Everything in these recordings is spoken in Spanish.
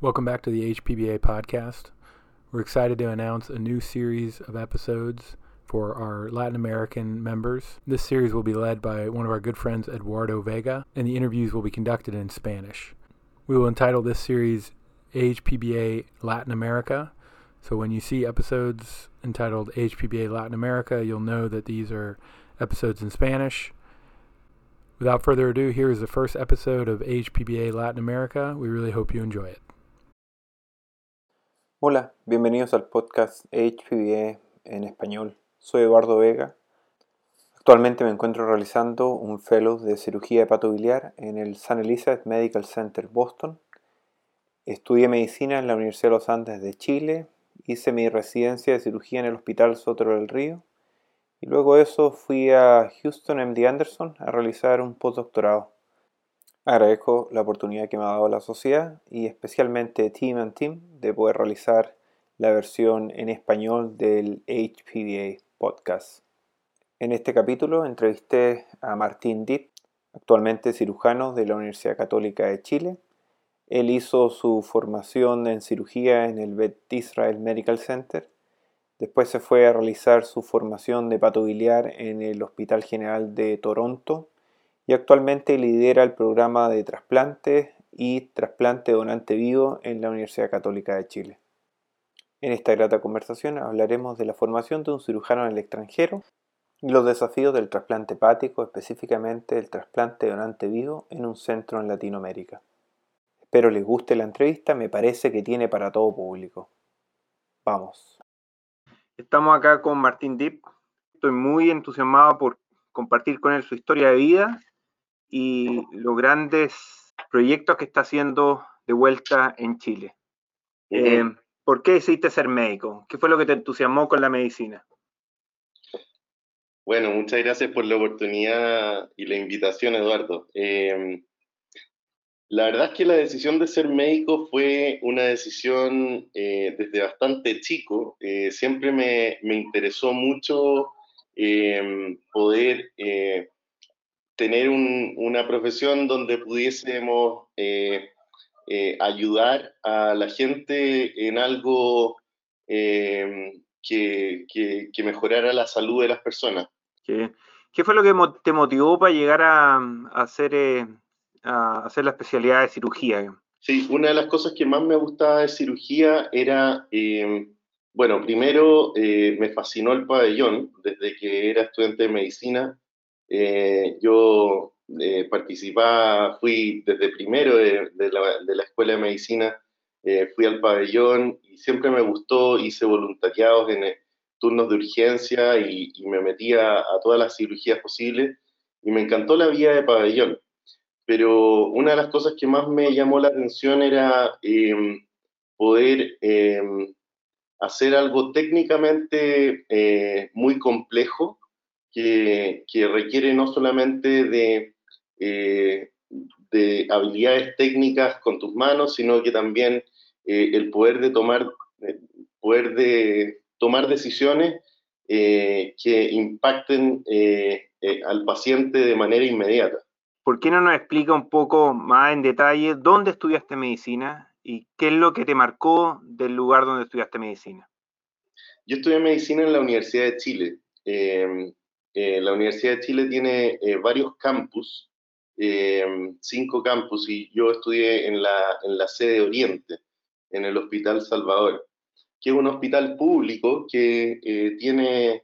Welcome back to the HPBA podcast. We're excited to announce a new series of episodes for our Latin American members. This series will be led by one of our good friends, Eduardo Vega, and the interviews will be conducted in Spanish. We will entitle this series HPBA Latin America. So when you see episodes entitled HPBA Latin America, you'll know that these are episodes in Spanish. Without further ado, here is the first episode of HPBA Latin America. We really hope you enjoy it. Hola, bienvenidos al podcast HPBA en español. Soy Eduardo Vega. Actualmente me encuentro realizando un fellow de cirugía hepatobiliar en el San Elizabeth Medical Center Boston. Estudié medicina en la Universidad de los Andes de Chile. Hice mi residencia de cirugía en el Hospital Sotero del Río. Y luego de eso fui a Houston MD Anderson a realizar un postdoctorado. Agradezco la oportunidad que me ha dado la sociedad y especialmente Team and Team de poder realizar la versión en español del HPVA podcast. En este capítulo entrevisté a Martín Dipp, actualmente cirujano de la Universidad Católica de Chile. Él hizo su formación en cirugía en el Bet Israel Medical Center. Después se fue a realizar su formación de patobiliar en el Hospital General de Toronto y actualmente lidera el programa de trasplante y trasplante donante vivo en la Universidad Católica de Chile. En esta grata conversación hablaremos de la formación de un cirujano en el extranjero y los desafíos del trasplante hepático, específicamente el trasplante donante vivo en un centro en Latinoamérica. Espero les guste la entrevista, me parece que tiene para todo público. Vamos. Estamos acá con Martín Dip. Estoy muy entusiasmado por compartir con él su historia de vida y los grandes proyectos que está haciendo de vuelta en Chile. Eh, ¿Por qué decidiste ser médico? ¿Qué fue lo que te entusiasmó con la medicina? Bueno, muchas gracias por la oportunidad y la invitación, Eduardo. Eh, la verdad es que la decisión de ser médico fue una decisión eh, desde bastante chico. siempre me, me, interesó mucho poder tener una profesión donde pudiésemos eh, eh, ayudar a la gente en algo eh, que, que, mejorara la salud de las personas. ¿Qué, qué fue lo que te motivó para llegar a, a hacer, a hacer la especialidad de cirugía? Sí, una de las cosas que más me gustaba de cirugía era, bueno, primero me fascinó el pabellón desde que era estudiante de medicina eh, yo eh, participaba, fui desde primero de, la, Escuela de Medicina, eh, fui al pabellón y siempre me gustó, hice voluntariados en turnos de urgencia y, me metía a todas las cirugías posibles y me encantó la vía de pabellón. Pero una de las cosas que más me llamó la atención era em, poder em, hacer algo técnicamente muy complejo que, requiere no solamente de, eh, de habilidades técnicas con tus manos, sino que también eh, el poder de tomar, eh, poder de tomar decisiones que impacten al paciente de manera inmediata. ¿Por qué no nos explica un poco más en detalle dónde estudiaste medicina y qué es lo que te marcó del lugar donde estudiaste medicina? Yo estudié medicina en la Universidad de Chile. Eh, la Universidad de Chile tiene eh, varios campus, eh, cinco campus, y yo estudié en la, en la sede Oriente, en el Hospital Salvador, que es un hospital público que tiene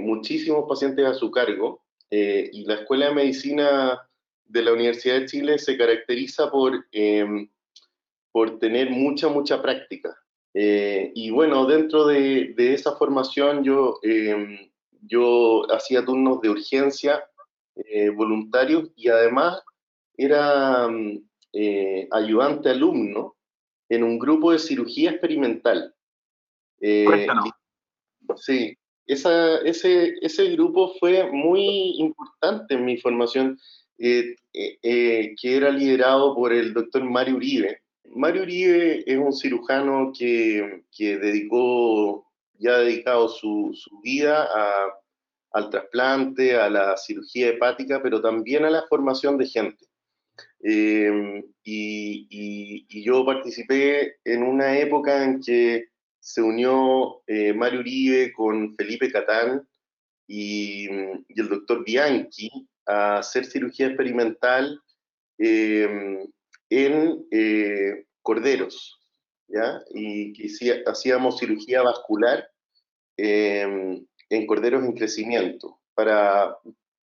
muchísimos pacientes a su cargo, y la Escuela de Medicina de la Universidad de Chile se caracteriza por, por tener mucha, mucha práctica. y bueno, dentro de, de esa formación yo yo hacía turnos de urgencia eh, voluntarios y además era mm, eh, ayudante alumno en un grupo de cirugía experimental. Eh, sí, esa, ese, ese grupo fue muy importante en mi formación, que era liderado por el doctor Mario Uribe. Mario Uribe es un cirujano que, que dedicó ya ha dedicado su, su vida al trasplante, a la cirugía hepática, pero también a la formación de gente. Em, y, yo participé en una época en que se unió eh, Mario Uribe con Felipe Catán y, el doctor Bianchi a hacer cirugía experimental em, en eh, corderos, ¿ya? Y que hacíamos cirugía vascular em, en corderos en crecimiento para,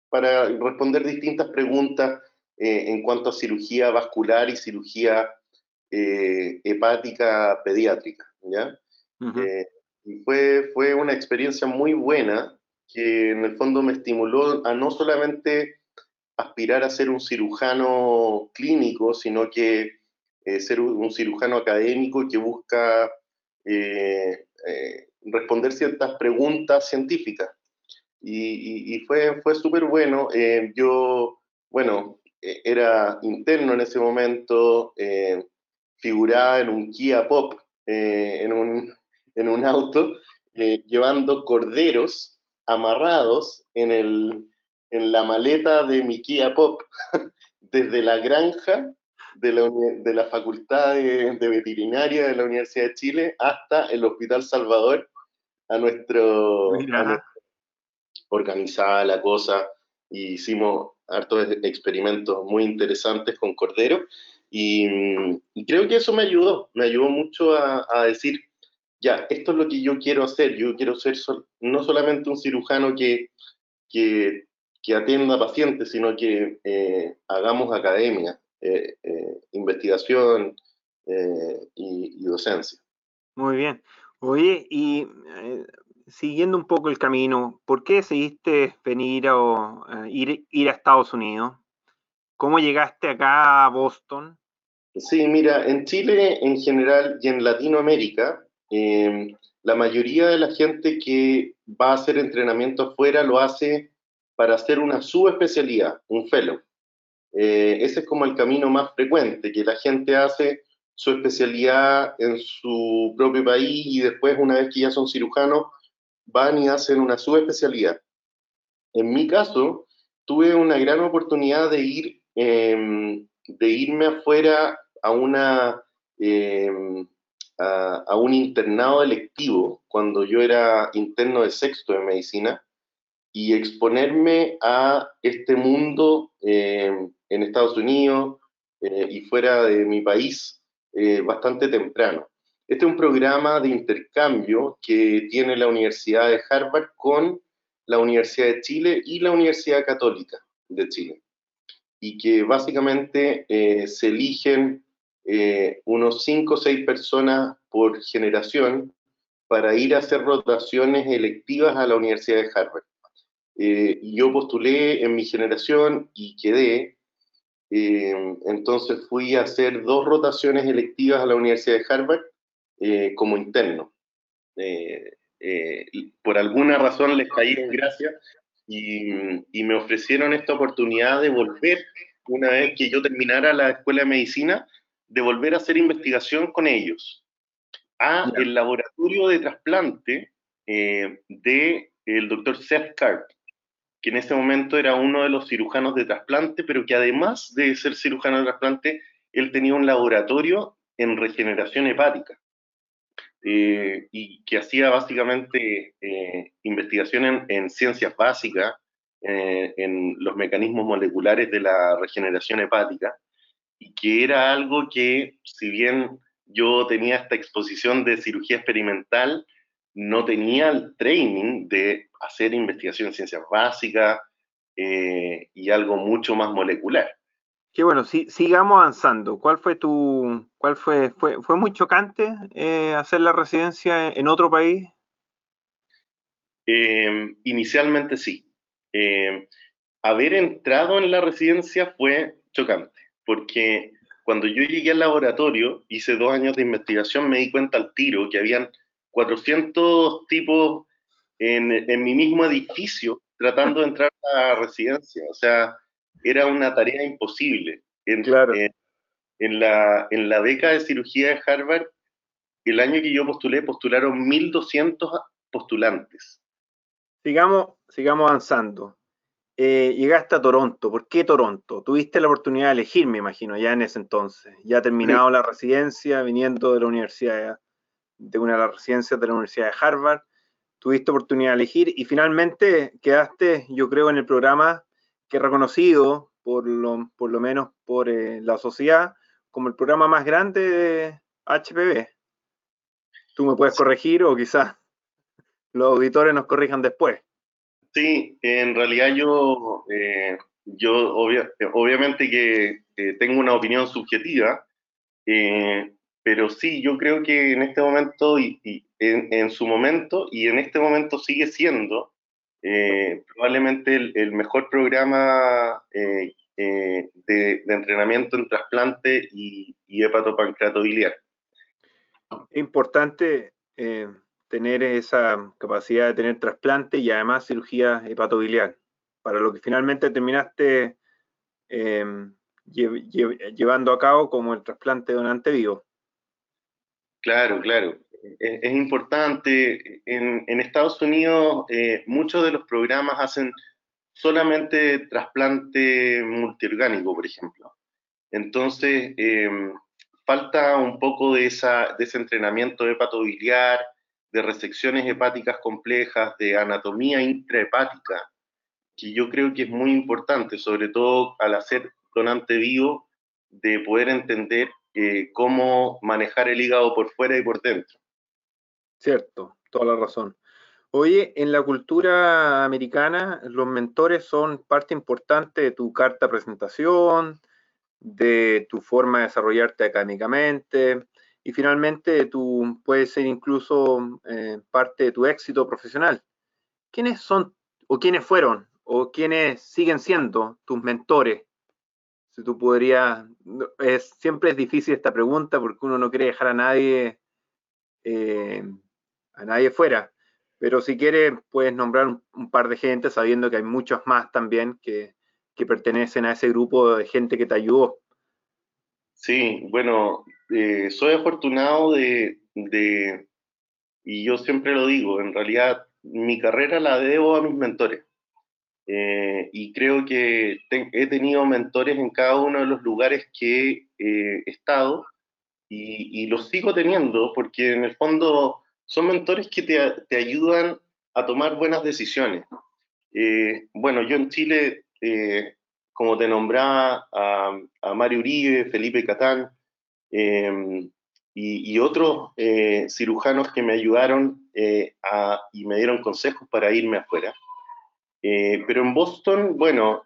para responder distintas preguntas eh, en cuanto a cirugía vascular y cirugía eh, hepática pediátrica. ¿ya? Eh, y fue, fue una experiencia muy buena que en el fondo me estimuló a no solamente aspirar a ser un cirujano clínico, sino que ser un cirujano académico que busca responder ciertas preguntas científicas. Y, y, fue, fue súper bueno. yo, bueno, eh, era interno en ese momento, eh, figuraba en un Kia Pop, eh, en, un, en, un, auto, llevando corderos amarrados en, el, en la maleta de mi Kia Pop, desde la granja de la, de la Facultad de, Veterinaria de la Universidad de Chile hasta el Hospital Salvador, a nuestro... A nuestro organizada la cosa, y hicimos hartos experimentos muy interesantes con Cordero y, creo que eso me ayudó, me ayudó mucho a, decir, ya, esto es lo que yo quiero hacer, yo quiero ser no solamente un cirujano que, que, que atienda pacientes, sino que eh, hagamos academia, eh, eh, investigación y, y docencia. Muy bien. Oye, y siguiendo un poco el camino, ¿por qué decidiste venir o eh, ir, ir a Estados Unidos? ¿Cómo llegaste acá a Boston? Sí, mira, en Chile en general y en Latinoamérica, em, la mayoría de la gente que va a hacer entrenamiento afuera lo hace para hacer una subespecialidad, un fellow. Eh, ese es como el camino más frecuente, que la gente hace su especialidad en su propio país y después, una vez que ya son cirujanos, van y hacen una subespecialidad. En mi caso, tuve una gran oportunidad de ir, em, de irme afuera a una em, a, un internado electivo cuando yo era interno de sexto de medicina y exponerme a este mundo em, en Estados Unidos eh, y fuera de mi país eh, bastante temprano. Este es un programa de intercambio que tiene la Universidad de Harvard con la Universidad de Chile y la Universidad Católica de Chile. Y que básicamente eh, se eligen eh, unos 5 o 6 personas por generación para ir a hacer rotaciones electivas a la Universidad de Harvard. Eh, yo postulé en mi generación y quedé. Entonces fui a hacer dos rotaciones electivas a la Universidad de Harvard eh, como interno. Eh, eh, por alguna razón les caí en gracia y, y, me ofrecieron esta oportunidad de volver, una vez que yo terminara la escuela de medicina, de volver a hacer investigación con ellos a el laboratorio de trasplante eh, de el doctor Seth Cart, que en ese momento era uno de los cirujanos de trasplante, pero que además de ser cirujano de trasplante, él tenía un laboratorio en regeneración hepática. Eh, y que hacía básicamente eh, investigación en, ciencias básicas, eh, en los mecanismos moleculares de la regeneración hepática, y que era algo que, si bien yo tenía esta exposición de cirugía experimental, no tenía el training de hacer investigación en ciencias básicas y algo mucho más molecular. Qué bueno, sigamos avanzando. ¿Cuál fue tu, cuál fue, fue, fue muy chocante eh, hacer la residencia en otro país? Em, inicialmente sí. Em, haber entrado en la residencia fue chocante, porque cuando yo llegué al laboratorio, hice dos años de investigación, me di cuenta al tiro que habían 400 tipos en, en mi mismo edificio tratando de entrar a la residencia. O sea, era una tarea imposible. En, claro. en, la, en la beca de cirugía de Harvard, el año que yo postulé, postularon 1.200 postulantes. Sigamos, sigamos avanzando. eh, llegaste a Toronto. ¿Por qué Toronto? Tuviste la oportunidad de elegir, me imagino, ya en ese entonces. Ya terminado la residencia, viniendo de la universidad, de una de las residencias de la Universidad de Harvard. Tuviste oportunidad de elegir y finalmente quedaste, yo creo, en el programa que reconocido, por lo, por lo menos por eh, la sociedad, como el programa más grande de HPV. Tú me puedes corregir o quizás los auditores nos corrijan después. Sí, en realidad yo, eh, yo obviamente que tengo una opinión subjetiva, eh, pero sí, yo creo que en este momento y, en, su momento y en este momento sigue siendo eh, probablemente el, mejor programa de, entrenamiento en trasplante y, y hepatopancreatobiliar. Importante tener esa capacidad de tener trasplante y además cirugía hepatobiliar, para lo que finalmente terminaste llevando a cabo como el trasplante donante vivo. Claro, claro. Es, importante. En, Estados Unidos eh, muchos de los programas hacen solamente trasplante multiorgánico, por ejemplo. Entonces, em, falta un poco de, de ese entrenamiento hepatobiliar, de resecciones hepáticas complejas, de anatomía intrahepática, que yo creo que es muy importante, sobre todo al hacer donante vivo, de poder entender eh, cómo manejar el hígado por fuera y por dentro. Cierto, toda la razón. Oye, en la cultura americana, los mentores son parte importante de tu carta de presentación, de tu forma de desarrollarte académicamente, y finalmente tú puedes ser incluso eh, parte de tu éxito profesional. ¿Quiénes son o quiénes fueron o quiénes siguen siendo tus mentores? Si tú podrías, es, siempre es difícil esta pregunta porque uno no quiere dejar a nadie, eh, a nadie fuera. Pero si quieres, puedes nombrar un, par de gente sabiendo que hay muchos más también que, que pertenecen a ese grupo de gente que te ayudó. Sí, bueno, eh, soy afortunado de, y yo siempre lo digo, en realidad mi carrera la debo a mis mentores. Eh, y creo que he tenido mentores en cada uno de los lugares que he estado y, los sigo teniendo porque en el fondo son mentores que te, ayudan a tomar buenas decisiones. Eh, bueno, yo en Chile como te nombraba a, Mario Uribe, Felipe Catán em, y, otros eh, cirujanos que me ayudaron eh, y me dieron consejos para irme afuera. Eh, pero en Boston, bueno,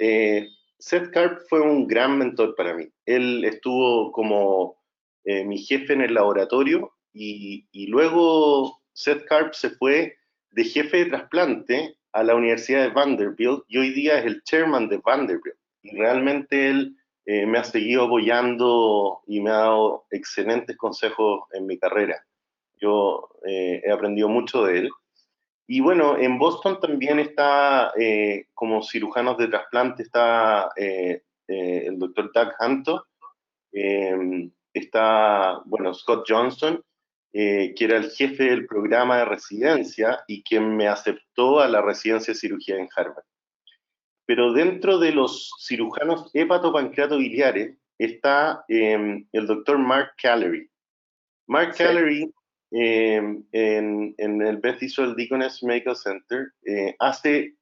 Seth Karp fue un gran mentor para mí. Él estuvo como mi jefe en el laboratorio y, y luego Seth Karp se fue de jefe de trasplante a la Universidad de Vanderbilt y hoy día es el chairman de Vanderbilt y realmente él eh, me ha seguido apoyando y me ha dado excelentes consejos en mi carrera. Yo eh, he aprendido mucho de él. Y bueno, en Boston también está, eh, como cirujanos de trasplante, está el doctor Doug Hanto, está, bueno, Scott Johnson, que era el jefe del programa de residencia y quien me aceptó a la residencia de cirugía en Harvard. Pero dentro de los cirujanos hepatopancreatobiliares está em, el doctor Mark Callery. Mark Callery em, en, el Beth Israel Deaconess Medical Center eh, hace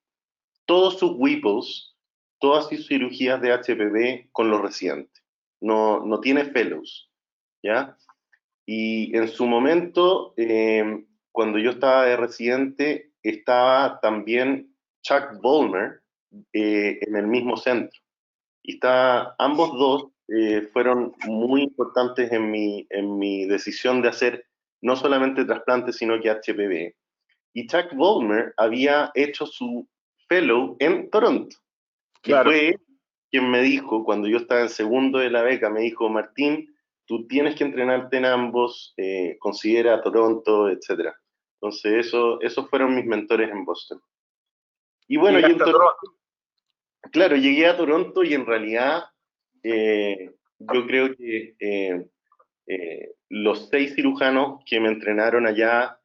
todos sus WIPOs, todas sus cirugías de HPV con los residentes. No, no tiene fellows, ¿ya? Y en su momento, em, cuando yo estaba de residente, estaba también Chuck Bolmer, eh, en el mismo centro. Y está, ambos dos eh, fueron muy importantes en mi, en mi decisión de hacer no solamente trasplante, sino que HPV. Y Chuck Volmer había hecho su fellow en Toronto. Claro. Y fue quien me dijo, cuando yo estaba en segundo de la beca, me dijo, Martín, tú tienes que entrenarte en ambos, eh, considera Toronto, etc. Entonces, eso, esos fueron mis mentores en Boston. Y bueno, y en Toronto, Claro, llegué a Toronto y en realidad eh, yo creo que eh, eh, los seis cirujanos que me entrenaron allá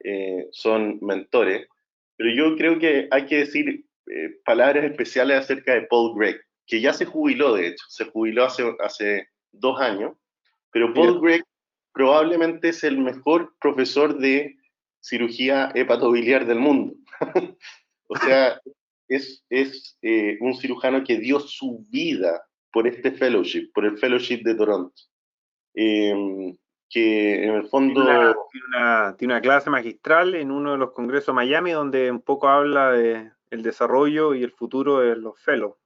son mentores, pero yo creo que hay que decir eh, palabras especiales acerca de Paul Gregg, que ya se jubiló, de hecho, se jubiló hace, hace dos años, pero Paul Gregg probablemente es el mejor profesor de cirugía hepatobiliar del mundo. o sea, es, es eh, un cirujano que dio su vida por este fellowship, por el fellowship de Toronto. Em, que en el fondo... Tiene una, clase magistral en uno de los congresos de Miami donde un poco habla de el desarrollo y el futuro de los fellows.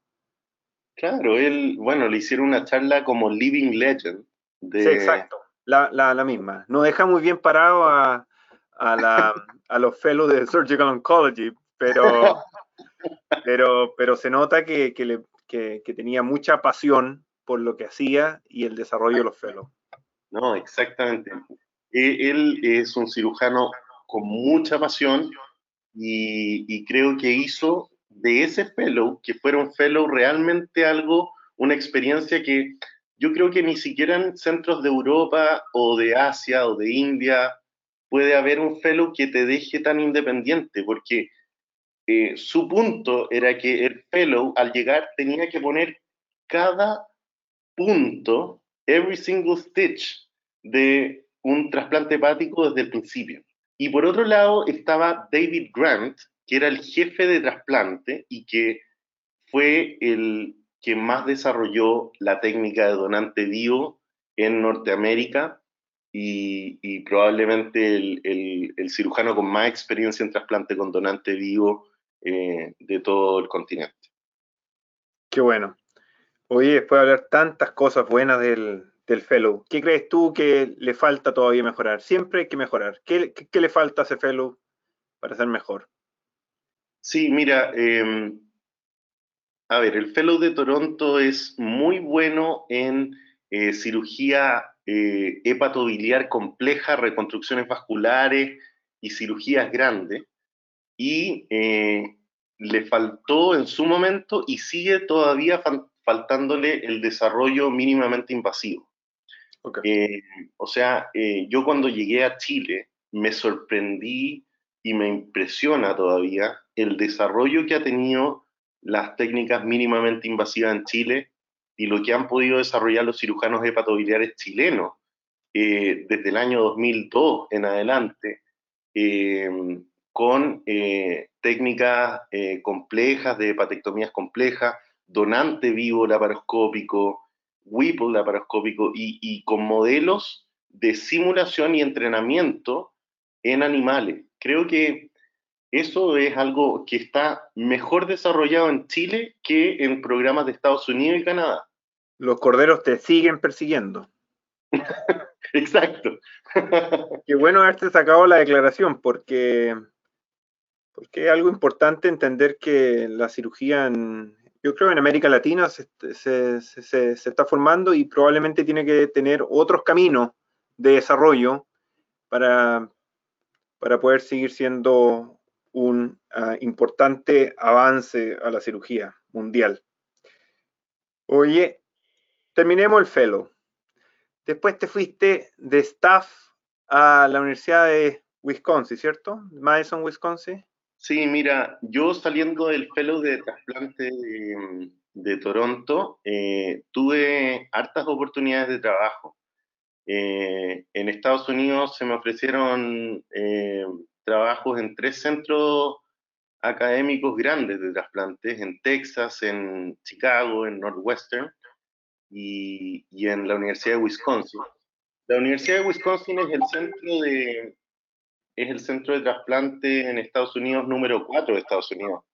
Claro, él, bueno, le hicieron una charla como Living Legend. De... Sí, exacto, la, la, misma. No deja muy bien parado a, a, la, a los fellows de Surgical Oncology, pero, pero, pero se nota que, que, le, que, que tenía mucha pasión por lo que hacía y el desarrollo de los fellows. No, exactamente. E, él es un cirujano con mucha pasión y, creo que hizo de ese fellow, que fuera un fellow realmente algo, una experiencia que yo creo que ni siquiera en centros de Europa o de Asia o de India puede haber un fellow que te deje tan independiente, porque eh, su punto era que el fellow al llegar tenía que poner cada punto every single stitch de un trasplante hepático desde el principio. Y por otro lado estaba David Grant, que era el jefe de trasplante y que fue el que más desarrolló la técnica de donante vivo en Norteamérica y, probablemente el, cirujano con más experiencia en trasplante con donante vivo eh, de todo el continente. Qué bueno. Oye, después de hablar tantas cosas buenas del, fellow, ¿qué crees tú que le falta todavía mejorar? Siempre hay que mejorar. ¿Qué, le falta a ese fellow para ser mejor? Sí, mira, em, a ver, el fellow de Toronto es muy bueno en eh, cirugía eh, hepatobiliar compleja, reconstrucciones vasculares y cirugías grandes. Y eh, le faltó en su momento y sigue todavía faltándole el desarrollo mínimamente invasivo. Eh, o sea, eh, yo cuando llegué a Chile me sorprendí y me impresiona todavía el desarrollo que ha tenido las técnicas mínimamente invasivas en Chile y lo que han podido desarrollar los cirujanos hepatobiliares chilenos eh, desde el año 2002 en adelante, con técnicas complejas de hepatectomías complejas, donante vivo laparoscópico, Whipple laparoscópico y, y con modelos de simulación y entrenamiento en animales. Creo que eso es algo que está mejor desarrollado en Chile que en programas de Estados Unidos y Canadá. Los corderos te siguen persiguiendo. Exacto. Qué bueno haberte sacado la declaración porque, porque es algo importante entender que la cirugía en, yo creo que en América Latina se, está formando y probablemente tiene que tener otros caminos de desarrollo para, para poder seguir siendo un ah, importante avance a la cirugía mundial. Oye, terminemos el fellow. Después te fuiste de staff a la Universidad de Wisconsin, ¿cierto? Madison, Wisconsin. Sí, mira, yo saliendo del fellow de trasplante de, Toronto, eh, tuve hartas oportunidades de trabajo. Eh, en Estados Unidos se me ofrecieron eh, trabajos en tres centros académicos grandes de trasplantes, en Texas, en Chicago, en Northwestern y, y en la Universidad de Wisconsin. La Universidad de Wisconsin es el centro de, es el centro de trasplante en Estados Unidos número 4 de Estados Unidos.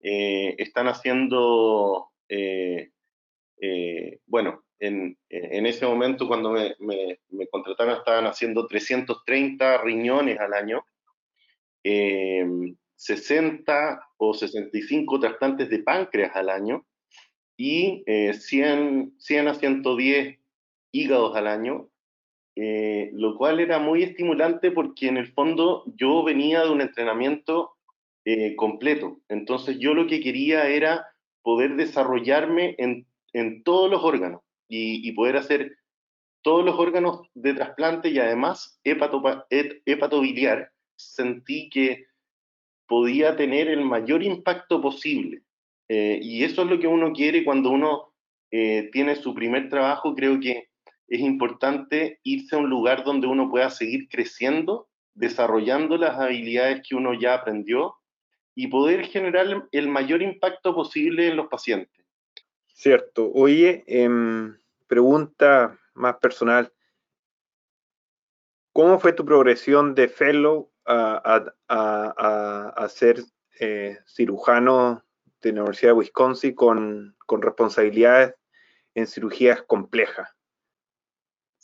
Eh, están haciendo, eh, eh, bueno, en, en, ese momento cuando me, me, contrataron estaban haciendo 330 riñones al año, 60 o 65 trasplantes de páncreas al año y 100, 100 a 110 hígados al año eh, lo cual era muy estimulante porque en el fondo yo venía de un entrenamiento eh, completo. Entonces yo lo que quería era poder desarrollarme en, en todos los órganos y, poder hacer todos los órganos de trasplante y además hepatobiliar. Sentí que podía tener el mayor impacto posible. Eh, y eso es lo que uno quiere cuando uno eh, tiene su primer trabajo. Creo que es importante irse a un lugar donde uno pueda seguir creciendo, desarrollando las habilidades que uno ya aprendió y poder generar el mayor impacto posible en los pacientes. Cierto. Oye, em, pregunta más personal. ¿Cómo fue tu progresión de fellow a, ser eh, cirujano de la Universidad de Wisconsin con, responsabilidades en cirugías complejas?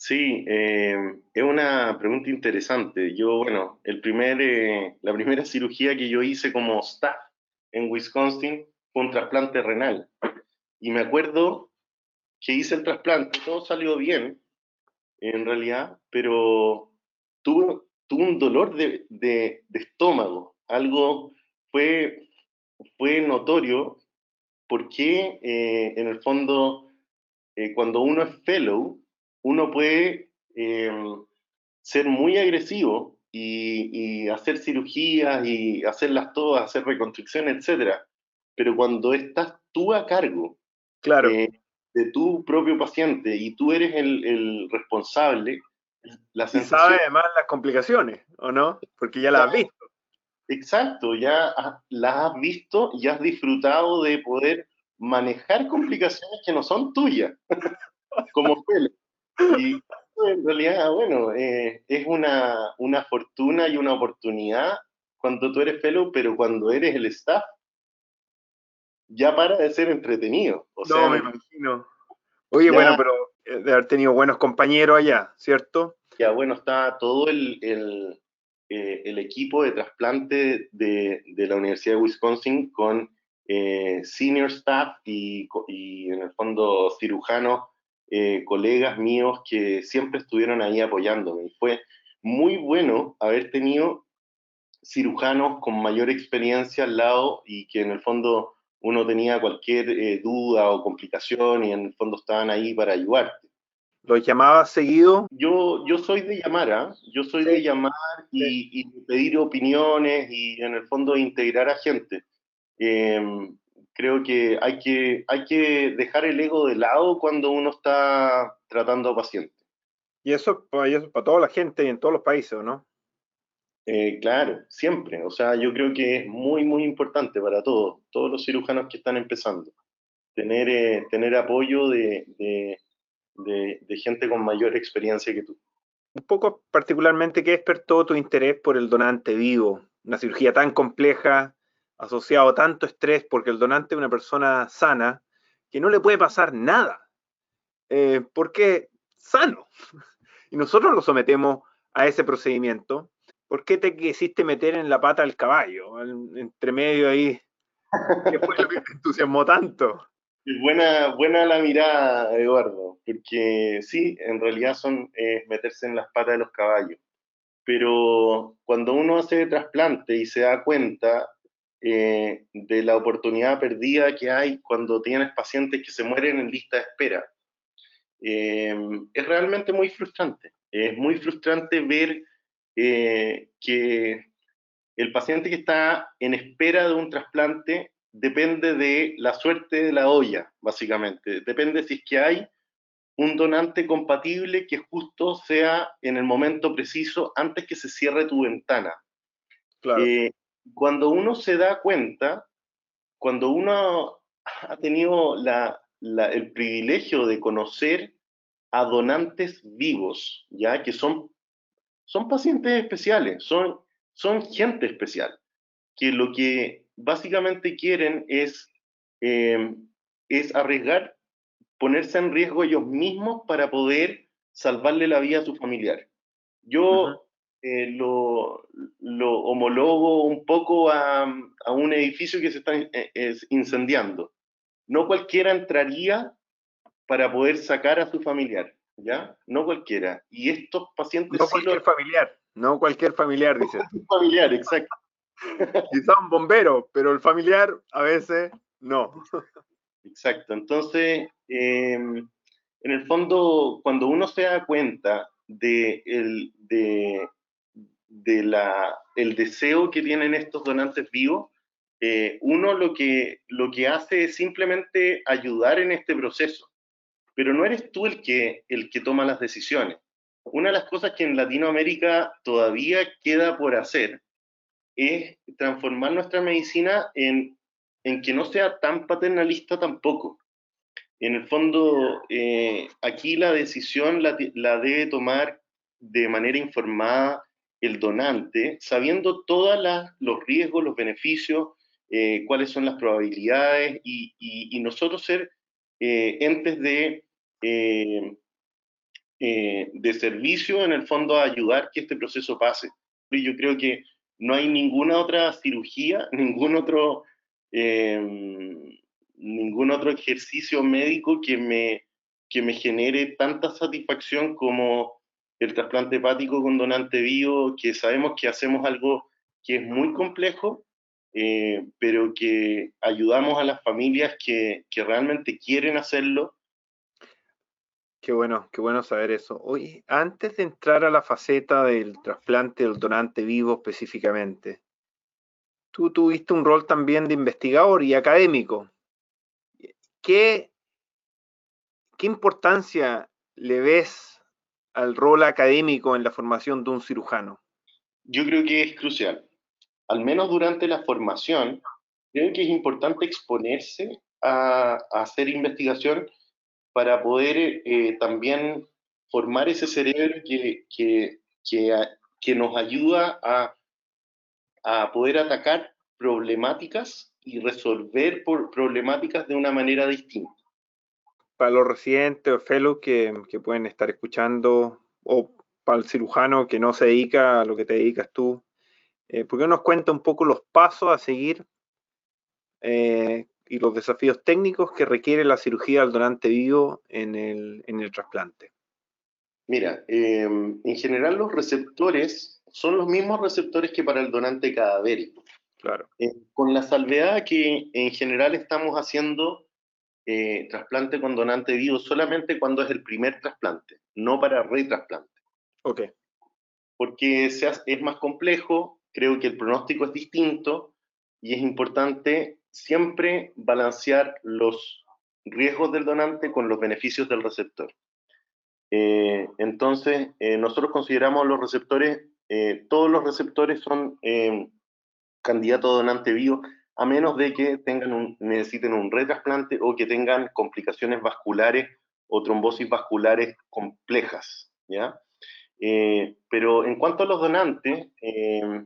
Sí, eh, es una pregunta interesante. Yo, bueno, el primer, eh, la primera cirugía que yo hice como staff en Wisconsin fue un trasplante renal. Y me acuerdo que hice el trasplante, todo salió bien, en realidad, pero tuve, tuve un dolor de, de, estómago. Algo fue, fue notorio porque eh, en el fondo, eh, cuando uno es fellow, uno puede em, ser muy agresivo y, y, hacer cirugías y hacerlas todas, hacer reconstrucciones, etc. Pero cuando estás tú a cargo claro. Eh, de tu propio paciente y tú eres el, el responsable, la sensación... Y sabe además las complicaciones, ¿o no? Porque ya las has visto. Exacto, ya las has visto y has disfrutado de poder manejar complicaciones que no son tuyas, como pelo. Y en realidad, bueno, eh, es una, una fortuna y una oportunidad cuando tú eres fellow, pero cuando eres el staff, ya para de ser entretenido. O no, me imagino. Oye, bueno, pero eh, de haber tenido buenos compañeros allá, ¿cierto? Ya, bueno, está todo el, el, eh, el equipo de trasplante de, de, la Universidad de Wisconsin con senior staff y, y, en el fondo cirujanos eh, colegas míos que siempre estuvieron ahí apoyándome. Y fue muy bueno haber tenido cirujanos con mayor experiencia al lado y que en el fondo uno tenía cualquier eh, duda o complicación y en el fondo estaban ahí para ayudarte. ¿Los llamabas seguido? Yo, yo soy de llamar, ¿ah? yo soy de llamar y, y, pedir opiniones y en el fondo integrar a gente. Eh, creo que hay, que hay que dejar el ego de lado cuando uno está tratando a pacientes. Y eso, para toda la gente y en todos los países, ¿no? Eh, claro, siempre. O sea, yo creo que es muy, muy importante para todos, todos los cirujanos que están empezando, tener, eh, tener apoyo de, de, de, gente con mayor experiencia que tú. Un poco particularmente, ¿qué despertó tu interés por el donante vivo? Una cirugía tan compleja, asociado tanto estrés, porque el donante es una persona sana, que no le puede pasar nada, eh, porque sano. Y nosotros lo sometemos a ese procedimiento. ¿Por qué te quisiste meter en la pata del caballo? Entre medio ahí. ¿Qué fue lo que te entusiasmó tanto? Buena, buena la mirada, Eduardo, porque sí, en realidad son meterse en las patas de los caballos. Pero cuando uno hace trasplante y se da cuenta eh, de la oportunidad perdida que hay cuando tienes pacientes que se mueren en lista de espera. Eh, es realmente muy frustrante. Es muy frustrante ver eh, que el paciente que está en espera de un trasplante depende de la suerte de la olla, básicamente. Depende si es que hay un donante compatible que justo sea en el momento preciso antes que se cierre tu ventana. Claro cuando uno se da cuenta, cuando uno ha tenido el privilegio de conocer a donantes vivos, ya que son, son pacientes especiales, son, son gente especial, que lo que básicamente quieren es, eh, es arriesgar, ponerse en riesgo ellos mismos para poder salvarle la vida a su familiar. Yo eh, lo, lo, homologo un poco a, a, un edificio que se está eh, incendiando. No cualquiera entraría para poder sacar a su familiar, ¿ya? No cualquiera. Y estos pacientes... No cualquier familiar, no cualquier familiar, dice. familiar, exacto. Quizá un bombero, pero el familiar a veces no. Exacto. Entonces, em, en el fondo, cuando uno se da cuenta de, el, de de la, el deseo que tienen estos donantes vivos, eh, uno lo que, lo que hace es simplemente ayudar en este proceso, pero no eres tú el que, el que toma las decisiones. Una de las cosas que en Latinoamérica todavía queda por hacer es transformar nuestra medicina en, en que no sea tan paternalista tampoco. En el fondo, eh, aquí la decisión la, la debe tomar de manera informada el donante, sabiendo todos los riesgos, los beneficios, eh, cuáles son las probabilidades y, nosotros ser eh, entes de, eh, de servicio, en el fondo, a ayudar que este proceso pase. Y yo creo que no hay ninguna otra cirugía, ningún otro, ningún otro ejercicio médico que me, que me genere tanta satisfacción como el trasplante hepático con donante vivo, que sabemos que hacemos algo que es muy complejo, eh, pero que ayudamos a las familias que, que, realmente quieren hacerlo. Qué bueno, qué bueno saber eso. Hoy, antes de entrar a la faceta del trasplante del donante vivo específicamente, tú tuviste un rol también de investigador y académico. ¿Qué, qué importancia le ves al rol académico en la formación de un cirujano? Yo creo que es crucial. Al menos durante la formación, creo que es importante exponerse a, hacer investigación para poder eh, también formar ese cerebro que, que, que, nos ayuda a, a poder atacar problemáticas y resolver problemáticas de una manera distinta para los residentes o fellows que, que, pueden estar escuchando, o para el cirujano que no se dedica a lo que te dedicas tú, eh, ¿por qué nos cuenta un poco los pasos a seguir eh, y los desafíos técnicos que requiere la cirugía del donante vivo en el, en el trasplante? Mira, em, en general los receptores son los mismos receptores que para el donante cadavérico. Claro. Eh, con la salvedad que en general estamos haciendo eh, trasplante con donante vivo solamente cuando es el primer trasplante, no para retrasplante. Ok. Porque se es más complejo, creo que el pronóstico es distinto y es importante siempre balancear los riesgos del donante con los beneficios del receptor. Eh, entonces, eh, nosotros consideramos los receptores, todos los receptores son candidatos a donante vivo a menos de que tengan un, necesiten un retrasplante o que tengan complicaciones vasculares o trombosis vasculares complejas, ¿ya? Eh, pero en cuanto a los donantes, eh,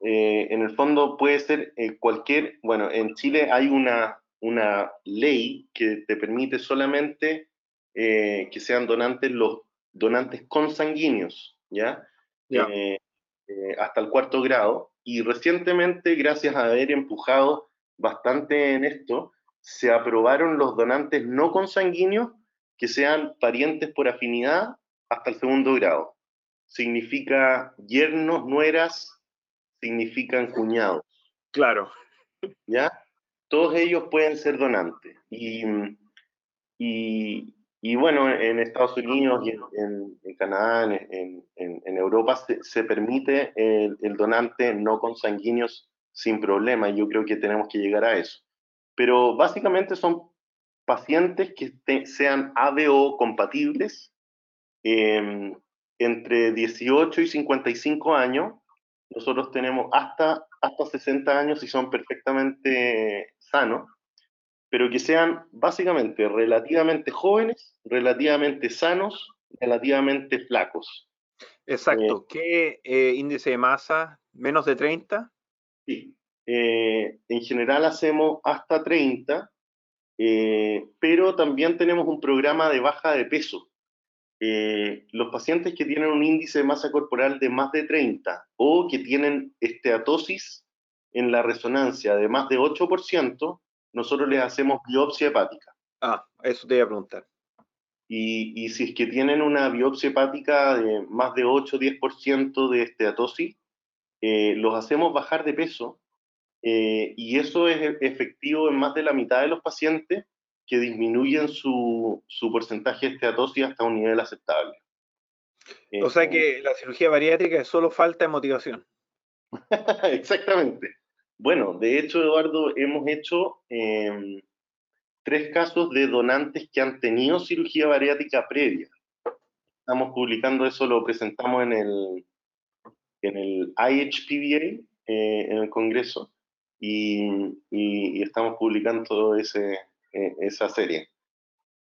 eh, en el fondo puede ser cualquier, bueno, en Chile hay una, una ley que te permite solamente que sean donantes los donantes consanguíneos, ¿ya? hasta el cuarto grado, y recientemente, gracias a haber empujado bastante en esto, se aprobaron los donantes no consanguíneos que sean parientes por afinidad hasta el segundo grado. Significa yernos, nueras, significan cuñados. Claro. ¿Ya? Todos ellos pueden ser donantes. Y, y, y bueno, en Estados Unidos y en, Canadá, en, Europa, se, permite el, donante no consanguíneos sin problema y yo creo que tenemos que llegar a eso. Pero básicamente son pacientes que sean ABO compatibles em, entre 18 y 55 años. Nosotros tenemos hasta, hasta 60 años y son perfectamente sanos pero que sean básicamente relativamente jóvenes, relativamente sanos, relativamente flacos. Exacto. Eh, ¿Qué eh, índice de masa? ¿Menos de 30? Sí. Eh, en general hacemos hasta 30, pero también tenemos un programa de baja de peso. los pacientes que tienen un índice de masa corporal de más de 30 o que tienen esteatosis en la resonancia de más de 8%, nosotros les hacemos biopsia hepática. Ah, eso te iba a preguntar. Y, y si es que tienen una biopsia hepática de más de 8 o 10% de esteatosis, eh, los hacemos bajar de peso eh, y eso es e-, efectivo en más de la mitad de los pacientes que disminuyen su, su porcentaje de esteatosis hasta un nivel aceptable. O sea que la cirugía bariátrica es solo falta de motivación. Exactamente. Bueno, de hecho, Eduardo, hemos hecho em, tres casos de donantes que han tenido cirugía bariátrica previa. Estamos publicando eso, lo presentamos en el, en el IHPBA, eh, en el Congreso, y, estamos publicando ese, eh, esa serie.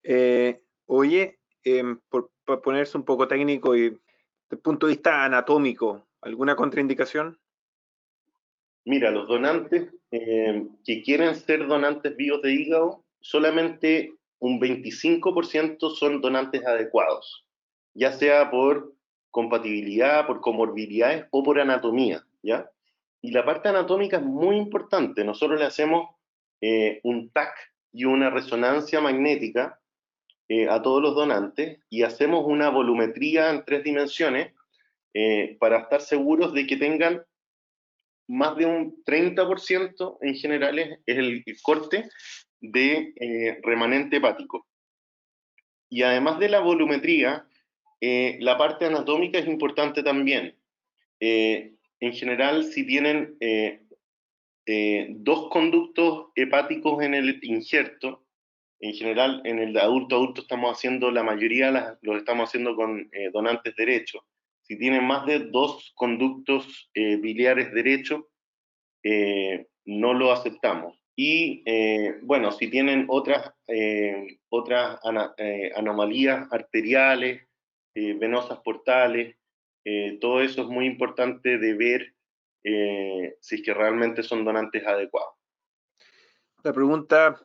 Eh, oye, em, por, ponerse un poco técnico y desde el punto de vista anatómico, ¿alguna contraindicación? Mira, los donantes que quieren ser donantes vivos de hígado, solamente un 25% son donantes adecuados, ya sea por compatibilidad, por comorbilidades o por anatomía, ¿ya? Y la parte anatómica es muy importante. Nosotros le hacemos eh, un TAC y una resonancia magnética eh, a todos los donantes y hacemos una volumetría en tres dimensiones eh, para estar seguros de que tengan más de un 30% en general es el, corte de remanente hepático. Y además de la volumetría, la parte anatómica es importante también en general, si tienen eh, eh, dos conductos hepáticos en el injerto, en general en el adulto adulto estamos haciendo, la mayoría las, lo estamos haciendo con eh, donantes derechos. Si tienen más de dos conductos biliares derechos, no lo aceptamos. Y bueno, si tienen otras, otras anomalías arteriales, venosas portales, eh, todo eso es muy importante de ver eh, si es que realmente son donantes adecuados. La pregunta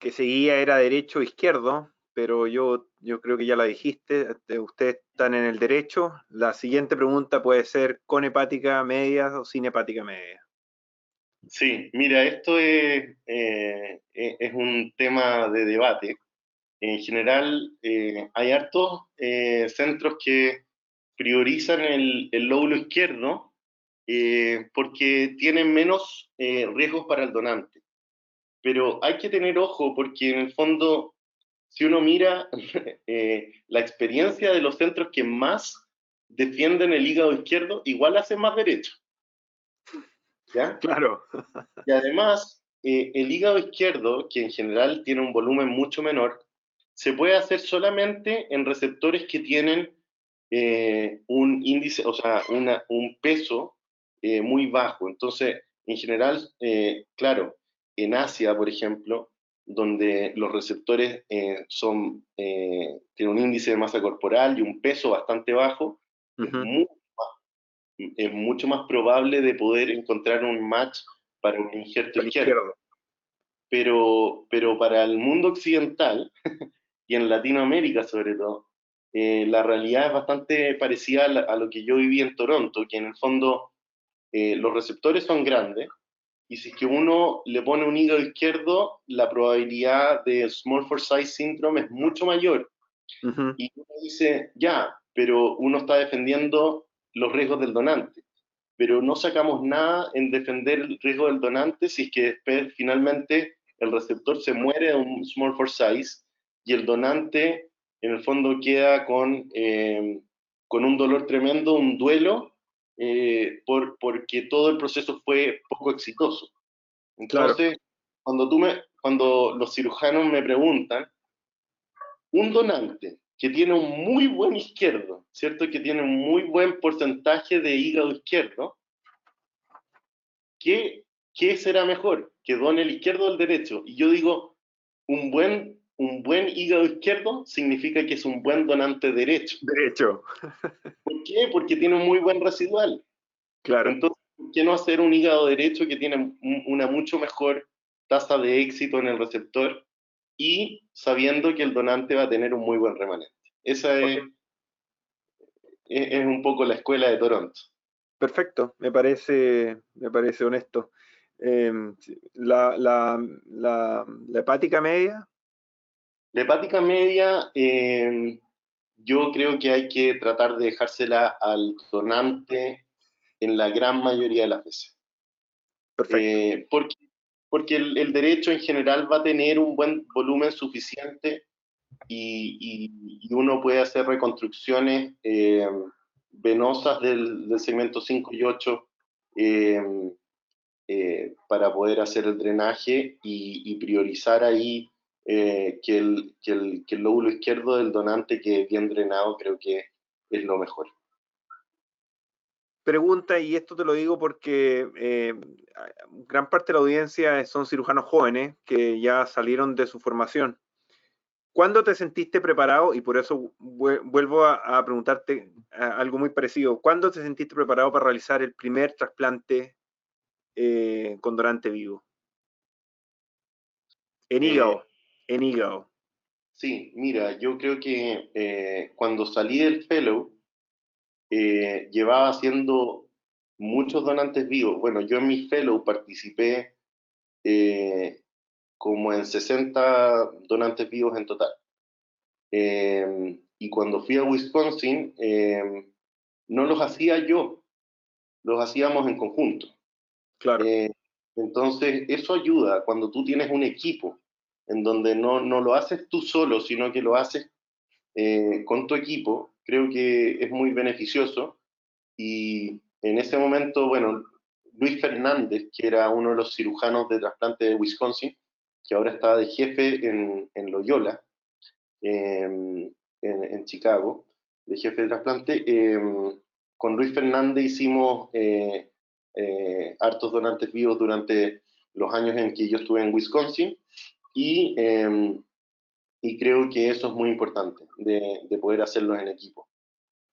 que seguía era derecho o izquierdo, pero yo, yo creo que ya la dijiste, este, ustedes están en el derecho. La siguiente pregunta puede ser con hepática media o sin hepática media. Sí, mira, esto es, eh, es un tema de debate. En general, hay hartos centros que priorizan el, lóbulo izquierdo eh, porque tienen menos eh, riesgos para el donante. Pero hay que tener ojo porque en el fondo, si uno mira eh, la experiencia de los centros que más defienden el hígado izquierdo, igual hacen más derecho. ¿Ya? Claro. y además, el hígado izquierdo, que en general tiene un volumen mucho menor, se puede hacer solamente en receptores que tienen eh, un índice, o sea, un peso eh, muy bajo. Entonces, en general, eh, claro, en Asia, por ejemplo, donde los receptores son, tienen un índice de masa corporal y un peso bastante bajo, es, mucho más, probable de poder encontrar un match para un injerto izquierdo. Pero, pero para el mundo occidental y en Latinoamérica sobre todo, eh, la realidad es bastante parecida a, lo que yo viví en Toronto, que en el fondo eh, los receptores son grandes, y si es que uno le pone un hígado izquierdo, la probabilidad de small for size syndrome es mucho mayor. Y uno dice, ya, pero uno está defendiendo los riesgos del donante, pero no sacamos nada en defender el riesgo del donante si es que después finalmente el receptor se muere de un small for size y el donante en el fondo queda con, eh, con un dolor tremendo, un duelo, eh, por, porque todo el proceso fue poco exitoso. Entonces, cuando, tú me, cuando los cirujanos me preguntan, un donante que tiene un muy buen izquierdo, ¿cierto? Que tiene un muy buen porcentaje de hígado izquierdo, ¿qué, qué será mejor? ¿Que done el izquierdo o el derecho? Y yo digo, un buen un buen hígado izquierdo significa que es un buen donante derecho. Derecho. ¿Por qué? Porque tiene un muy buen residual. Claro. Entonces, ¿por qué no hacer un hígado derecho que tiene una mucho mejor tasa de éxito en el receptor y sabiendo que el donante va a tener un muy buen remanente? Esa es, es, un poco la escuela de Toronto. Perfecto, me parece, me parece honesto. Em, la, la, la, la hepática media la hepática media, em, yo creo que hay que tratar de dejársela al donante en la gran mayoría de las veces. Perfecto. Eh, porque porque el, derecho en general va a tener un buen volumen suficiente y, uno puede hacer reconstrucciones eh, venosas del, segmento 5 y 8 eh, eh, para poder hacer el drenaje y, priorizar ahí que el, que, el, que, el, lóbulo izquierdo del donante que bien drenado creo que es lo mejor. Pregunta, y esto te lo digo porque gran parte de la audiencia son cirujanos jóvenes que ya salieron de su formación ¿Cuándo te sentiste preparado? Y por eso vuelvo a, preguntarte algo muy parecido. ¿Cuándo te sentiste preparado para realizar el primer trasplante eh, con donante vivo? En eh, hígado. Hígado. Sí, mira, yo creo que eh, cuando salí del fellow, llevaba haciendo muchos donantes vivos. Bueno, yo en mi fellow participé como en 60 donantes vivos en total. Em, y cuando fui a Wisconsin, em, no los hacía yo, los hacíamos en conjunto. Claro. Eh, entonces, eso ayuda cuando tú tienes un equipo en donde no, no lo haces tú solo, sino que lo haces eh, con tu equipo, creo que es muy beneficioso. Y en ese momento, bueno, Luis Fernández, que era uno de los cirujanos de trasplante de Wisconsin, que ahora está de jefe en, en Loyola, em, en, Chicago, de jefe de trasplante. Em, con Luis Fernández hicimos eh, eh, hartos donantes vivos durante los años en que yo estuve en Wisconsin y, em, y creo que eso es muy importante, de, de poder hacerlo en equipo.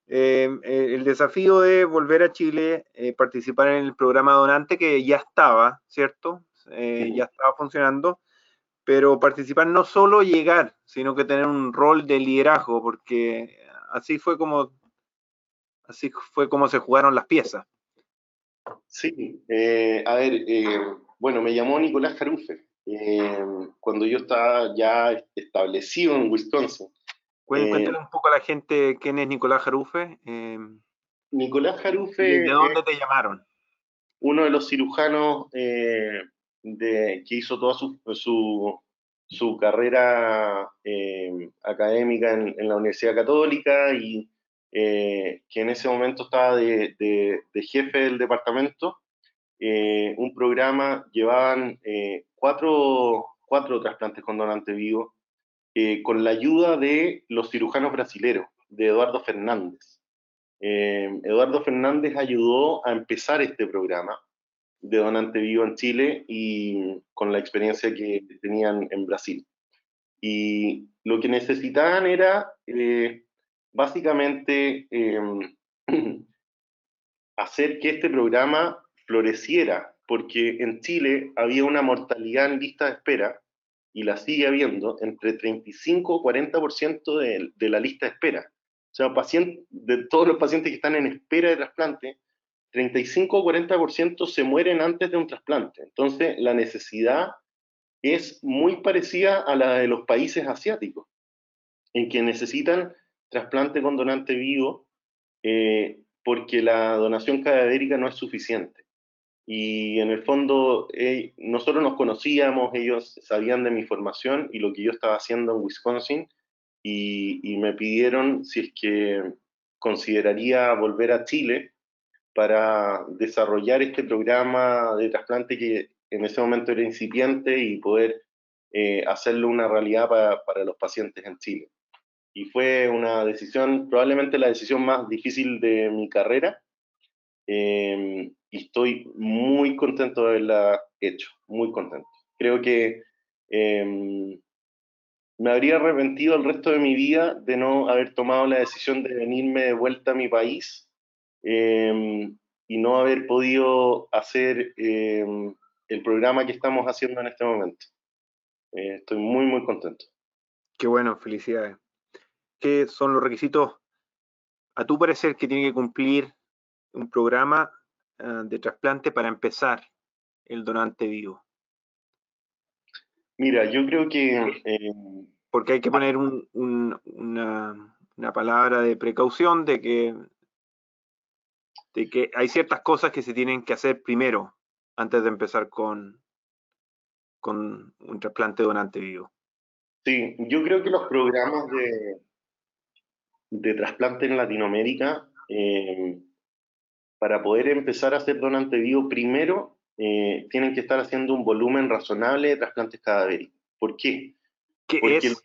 el desafío de volver a Chile, eh, participar en el programa donante que ya estaba, ¿cierto? Ya estaba funcionando pero participar no solo llegar, sino que tener un rol de liderazgo, porque así fue como, así fue como se jugaron las piezas. Sí, eh, a ver, eh, bueno, me llamó Nicolás Jarufe eh, cuando yo estaba ya establecido en Wisconsin. Cuéntale un poco a la gente quién es Nicolás Jarufe. Nicolás Jarufe. ¿De dónde te llamaron? Uno de los cirujanos de, que hizo toda su, su, carrera eh, académica en, la Universidad Católica y eh, que en ese momento estaba de, jefe del departamento. Eh, un programa, llevaban cuatro, cuatro trasplantes con donante vivo, con la ayuda de los cirujanos brasileros, de Eduardo Fernández. Eduardo Fernández ayudó a empezar este programa de donante vivo en Chile y con la experiencia que tenían en Brasil. Y lo que necesitaban era eh, básicamente em, hacer que este programa floreciera, porque en Chile había una mortalidad en lista de espera, y la sigue habiendo, entre 35 y 40% de, de la lista de espera. O sea, de todos los pacientes que están en espera de trasplante, 35 o 40% se mueren antes de un trasplante. Entonces, la necesidad es muy parecida a la de los países asiáticos, en que necesitan trasplante con donante vivo eh, porque la donación cadavérica no es suficiente. Y en el fondo, eh, nosotros nos conocíamos, ellos sabían de mi formación y lo que yo estaba haciendo en Wisconsin, y me pidieron si es que consideraría volver a Chile para desarrollar este programa de trasplante que en ese momento era incipiente y poder eh, hacerlo una realidad para, los pacientes en Chile. Y fue una decisión, probablemente la decisión más difícil de mi carrera. Em, y estoy muy contento de haberla hecho, muy contento. Creo que em, me habría arrepentido el resto de mi vida de no haber tomado la decisión de venirme de vuelta a mi país Em, y no haber podido hacer em, el programa que estamos haciendo en este momento. Eh, estoy muy, muy contento. Qué bueno, felicidades. ¿Qué son los requisitos, a tu parecer, que tiene que cumplir un programa ah, de trasplante para empezar el donante vivo? Mira, yo creo que... Em, Porque hay que poner una, una palabra de precaución de que de que hay ciertas cosas que se tienen que hacer primero antes de empezar con, con un trasplante donante vivo. Sí, yo creo que los programas de, de trasplante en Latinoamérica, eh, para poder empezar a hacer donante vivo, primero eh, tienen que estar haciendo un volumen razonable de trasplantes cadavéricos. ¿Por qué? ¿Qué, es,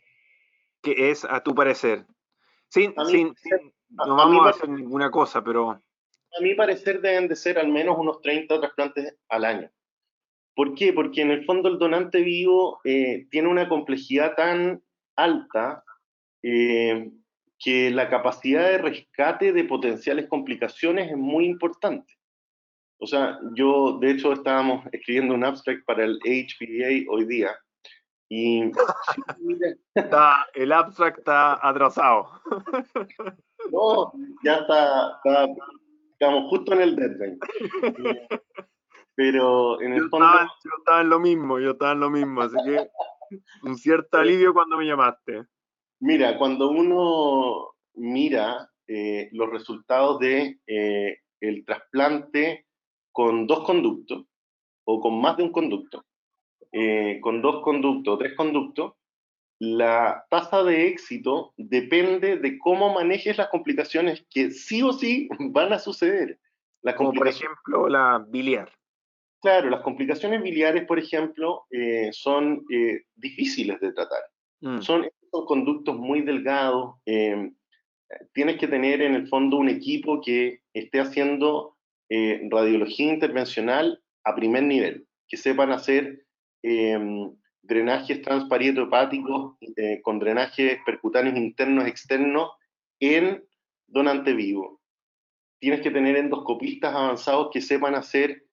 ¿Qué es, a tu parecer? Sin, sin, no vamos a, hacer ninguna cosa, pero... A mi parecer deben de ser al menos unos 30 trasplantes al año. ¿Por qué? Porque en el fondo el donante vivo eh, tiene una complejidad tan alta eh, que la capacidad de rescate de potenciales complicaciones es muy importante. O sea, yo de hecho estábamos escribiendo un abstract para el HPA hoy día y está, el abstract está atrasado. No, ya está, estamos justo en el deadline. Pero en el fondo... yo estaba en lo mismo, yo estaba en lo mismo, así que un cierto alivio cuando me llamaste. Mira, cuando uno mira eh, los resultados de eh, el trasplante con dos conductos o con más de un conducto, eh, con dos conductos o tres conductos, la tasa de éxito depende de cómo manejes las complicaciones que sí o sí van a suceder. Como por ejemplo la biliar. Claro, las complicaciones biliares, por ejemplo, son difíciles de tratar. Mm. Son conductos muy delgados. Em, tienes que tener en el fondo un equipo que esté haciendo eh, radiología intervencional a primer nivel, que sepan hacer em, drenajes transparieto-hepáticos eh, con drenajes percutáneos internos externos en donante vivo. Tienes que tener endoscopistas avanzados que sepan hacer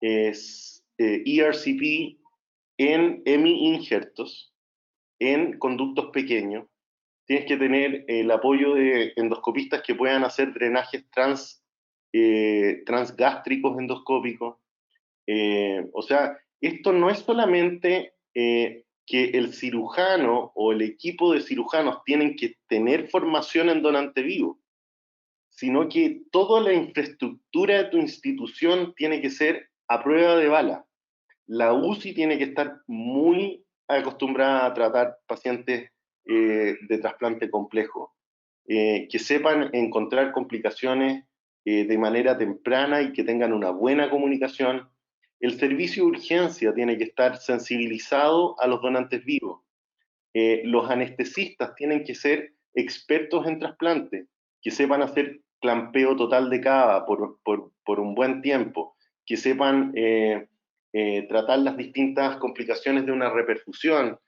ERCP eh, e en hemi-injertos en conductos pequeños. Tienes que tener el apoyo de endoscopistas que puedan hacer drenajes trans, eh, transgástricos endoscópicos. Eh, o sea, esto no es solamente eh, que el cirujano o el equipo de cirujanos tienen que tener formación en donante vivo, sino que toda la infraestructura de tu institución tiene que ser a prueba de bala. La UCI tiene que estar muy acostumbrada a tratar pacientes eh, de trasplante complejo, eh, que sepan encontrar complicaciones eh, de manera temprana y que tengan una buena comunicación. El servicio de urgencia tiene que estar sensibilizado a los donantes vivos. los anestesistas tienen que ser expertos en trasplante, que sepan hacer clampeo total de cava por, por un buen tiempo, que sepan eh, tratar las distintas complicaciones de una reperfusión.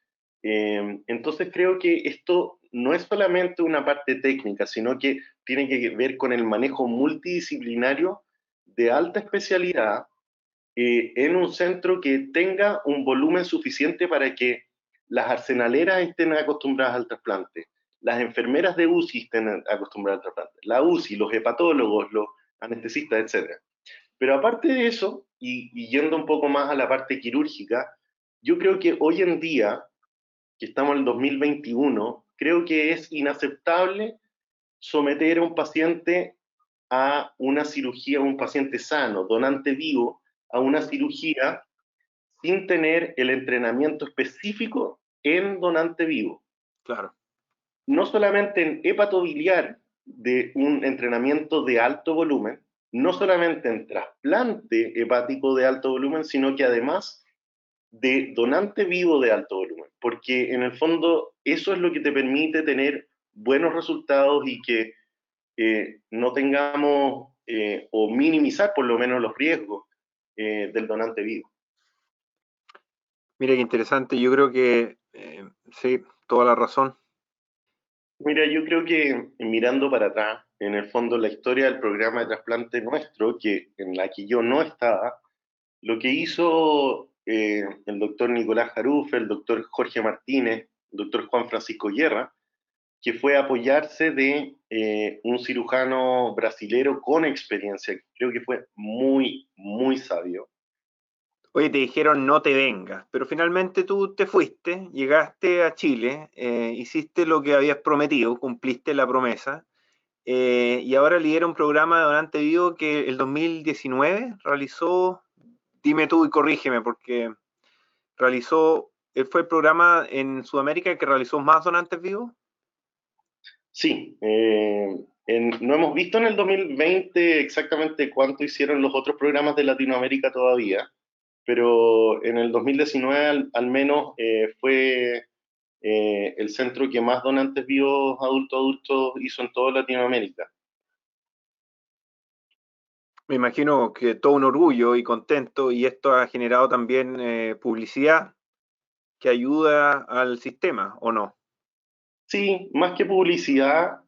Eh, entonces creo que esto no es solamente una parte técnica, sino que tiene que ver con el manejo multidisciplinario de alta especialidad eh, en un centro que tenga un volumen suficiente para que las arsenaleras estén acostumbradas al trasplante, las enfermeras de UCI estén acostumbradas al trasplante, la UCI, los hepatólogos, los anestesistas, etc. Pero aparte de eso, y, yendo un poco más a la parte quirúrgica, yo creo que hoy en día, que estamos en el 2021, creo que es inaceptable someter a un paciente a una cirugía, un paciente sano, donante vivo, a una cirugía sin tener el entrenamiento específico en donante vivo. Claro. No solamente en hepatobiliar de un entrenamiento de alto volumen, no solamente en trasplante hepático de alto volumen, sino que además de donante vivo de alto volumen, porque en el fondo eso es lo que te permite tener buenos resultados y que eh, no tengamos eh, o minimizar por lo menos los riesgos eh, del donante vivo. Mira qué interesante, yo creo que sí, toda la razón. Mira, yo creo que mirando para atrás, en el fondo la historia del programa de trasplante nuestro, que, en la que yo no estaba, lo que hizo eh, el doctor Nicolás Jaruf, el doctor Jorge Martínez, el doctor Juan Francisco Guerra, que fue apoyarse de eh, un cirujano brasilero con experiencia, creo que fue muy, muy sabio. Oye, te dijeron no te vengas, pero finalmente tú te fuiste, llegaste a Chile, eh, hiciste lo que habías prometido, cumpliste la promesa eh, y ahora lidera un programa de donante vivo que el 2019 realizó, dime tú y corrígeme, porque realizó fue el programa en Sudamérica que realizó más donantes vivos? Sí, eh, no hemos visto en el 2020 exactamente cuánto hicieron los otros programas de Latinoamérica todavía, pero en el 2019 al, menos eh, fue eh, el centro que más donantes vivos adultos-adultos hizo en toda Latinoamérica. Me imagino que todo un orgullo y contento y esto ha generado también eh, publicidad que ayuda al sistema, ¿o no? Sí, más que publicidad,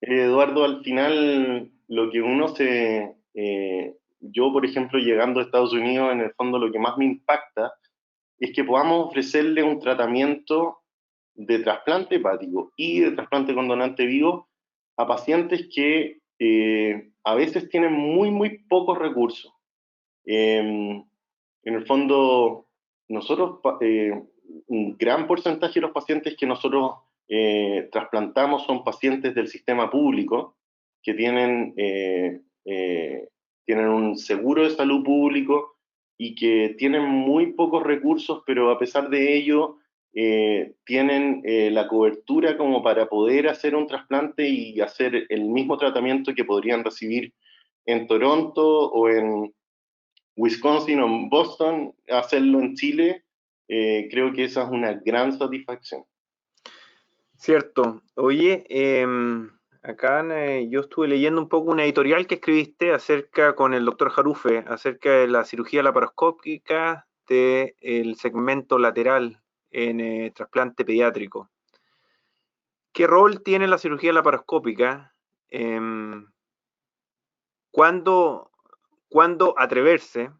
Eduardo, al final lo que uno se... Eh, yo, por ejemplo, llegando a Estados Unidos, en el fondo lo que más me impacta es que podamos ofrecerle un tratamiento de trasplante hepático y de trasplante con donante vivo a pacientes que eh, a veces tienen muy, muy pocos recursos. Em, en el fondo, nosotros, eh, un gran porcentaje de los pacientes que nosotros eh, trasplantamos son pacientes del sistema público que tienen, tienen un seguro de salud público y que tienen muy pocos recursos, pero a pesar de ello tienen la cobertura como para poder hacer un trasplante y hacer el mismo tratamiento que podrían recibir en Toronto o en Wisconsin o en Boston, hacerlo en Chile, creo que esa es una gran satisfacción. Cierto. Oye, em, acá eh, yo estuve leyendo un poco una editorial que escribiste acerca con el doctor Jarufe, acerca de la cirugía laparoscópica del segmento lateral en eh, trasplante pediátrico. ¿Qué rol tiene la cirugía laparoscópica? Em, ¿cuándo, ¿Cuándo atreverse?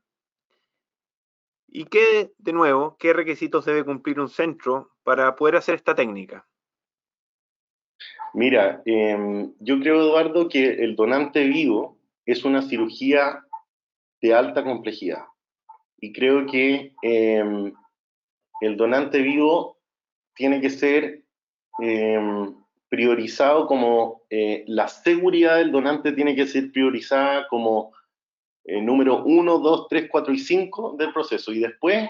¿Y qué, de nuevo, qué requisitos debe cumplir un centro para poder hacer esta técnica? Mira, em, yo creo, Eduardo, que el donante vivo es una cirugía de alta complejidad. Y creo que em, el donante vivo tiene que ser em, priorizado como eh, la seguridad del donante tiene que ser priorizada como eh, número 1, 2, 3, 4 y 5 del proceso. Y después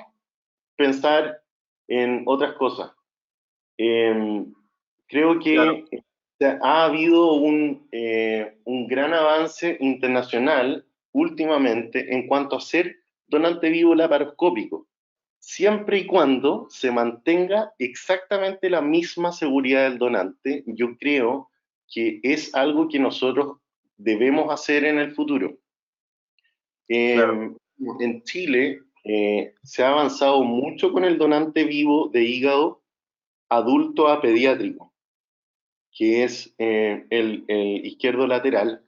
pensar en otras cosas. creo que ha habido eh, un, gran avance internacional últimamente en cuanto a ser donante vivo laparoscópico, siempre y cuando se mantenga exactamente la misma seguridad del donante, yo creo que es algo que nosotros debemos hacer en el futuro. Em, en Chile eh, se ha avanzado mucho con el donante vivo de hígado adulto a pediátrico que es eh, el, izquierdo lateral,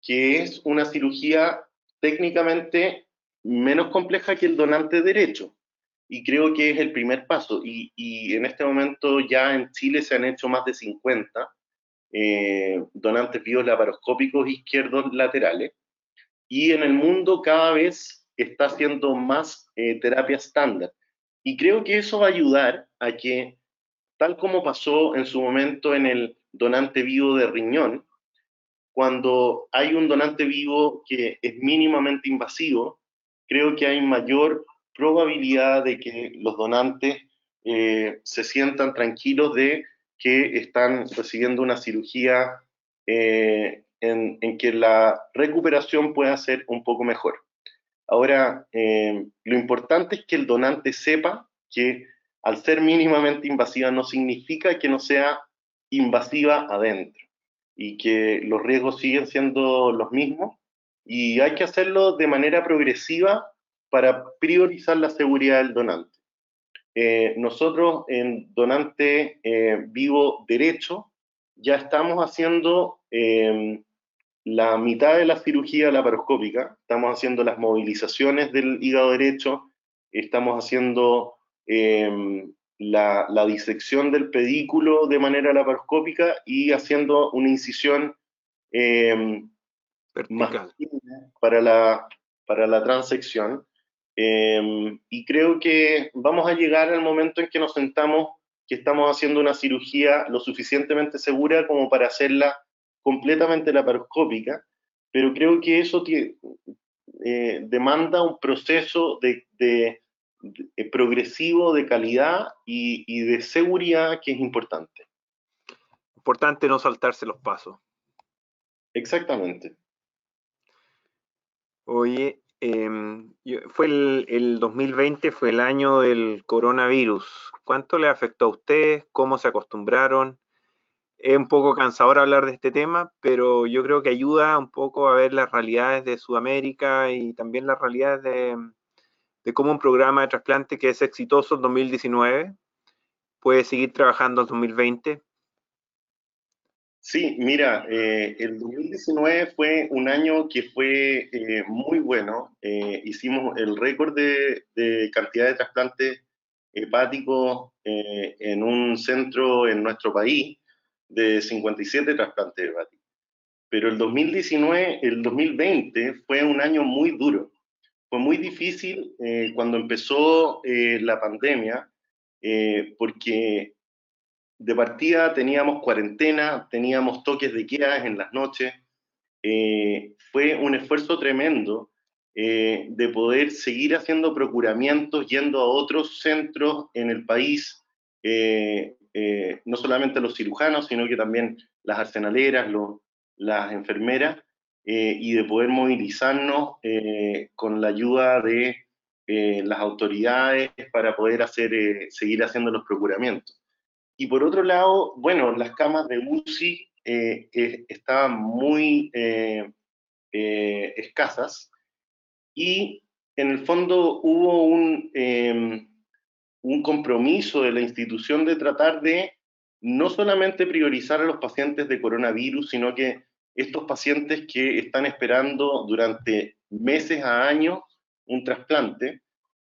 que es una cirugía técnicamente menos compleja que el donante derecho. Y creo que es el primer paso. Y, en este momento ya en Chile se han hecho más de 50 eh, donantes vivos laparoscópicos izquierdos laterales. Y en el mundo cada vez está haciendo más eh, terapia estándar. Y creo que eso va a ayudar a que, tal como pasó en su momento en el donante vivo de riñón, cuando hay un donante vivo que es mínimamente invasivo, creo que hay mayor probabilidad de que los donantes eh, se sientan tranquilos de que están recibiendo una cirugía eh, en, que la recuperación pueda ser un poco mejor. Ahora, eh, lo importante es que el donante sepa que al ser mínimamente invasiva no significa que no sea invasiva adentro y que los riesgos siguen siendo los mismos y hay que hacerlo de manera progresiva para priorizar la seguridad del donante. Eh, nosotros en donante eh, vivo derecho ya estamos haciendo em, la mitad de la cirugía laparoscópica, estamos haciendo las movilizaciones del hígado derecho, estamos haciendo em, la, disección del pedículo de manera laparoscópica y haciendo una incisión eh, para la, para la transección. Em, y creo que vamos a llegar al momento en que nos sentamos que estamos haciendo una cirugía lo suficientemente segura como para hacerla completamente laparoscópica, pero creo que eso eh, demanda un proceso de, progresivo de calidad y, de seguridad que es importante. Importante no saltarse los pasos. Exactamente. Oye, em, fue el, el, 2020 fue el año del coronavirus. ¿Cuánto le afectó a ustedes? ¿Cómo se acostumbraron? Es un poco cansador hablar de este tema, pero yo creo que ayuda un poco a ver las realidades de Sudamérica y también las realidades de, de cómo un programa de trasplante que es exitoso en 2019 puede seguir trabajando en 2020. Sí, mira, eh, el 2019 fue un año que fue eh, muy bueno. Eh, hicimos el récord de, de, cantidad de trasplantes hepáticos en un centro en nuestro país de 57 trasplantes hepáticos. Pero el 2019, el 2020 fue un año muy duro. Fue muy difícil eh, cuando empezó eh, la pandemia, eh, porque de partida teníamos cuarentena, teníamos toques de queda en las noches. fue un esfuerzo tremendo de poder seguir haciendo procuramientos, yendo a otros centros en el país, no solamente los cirujanos, sino que también las arsenaleras, las enfermeras, eh, y de poder movilizarnos eh, con la ayuda de las autoridades para poder hacer, seguir haciendo los procuramientos. Y por otro lado, bueno, las camas de UCI estaban muy escasas y en el fondo hubo un un compromiso de la institución de tratar de no solamente priorizar a los pacientes de coronavirus, sino que estos pacientes que están esperando durante meses a años un trasplante,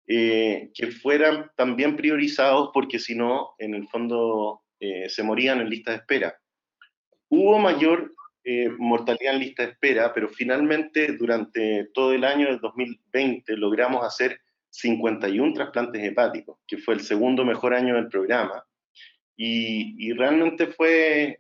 eh, que fueran también priorizados porque si no, en el fondo eh, se morían en lista de espera. Hubo mayor eh, mortalidad en lista de espera, pero finalmente durante todo el año del 2020 logramos hacer 51 trasplantes hepáticos, que fue el segundo mejor año del programa. Y, realmente fue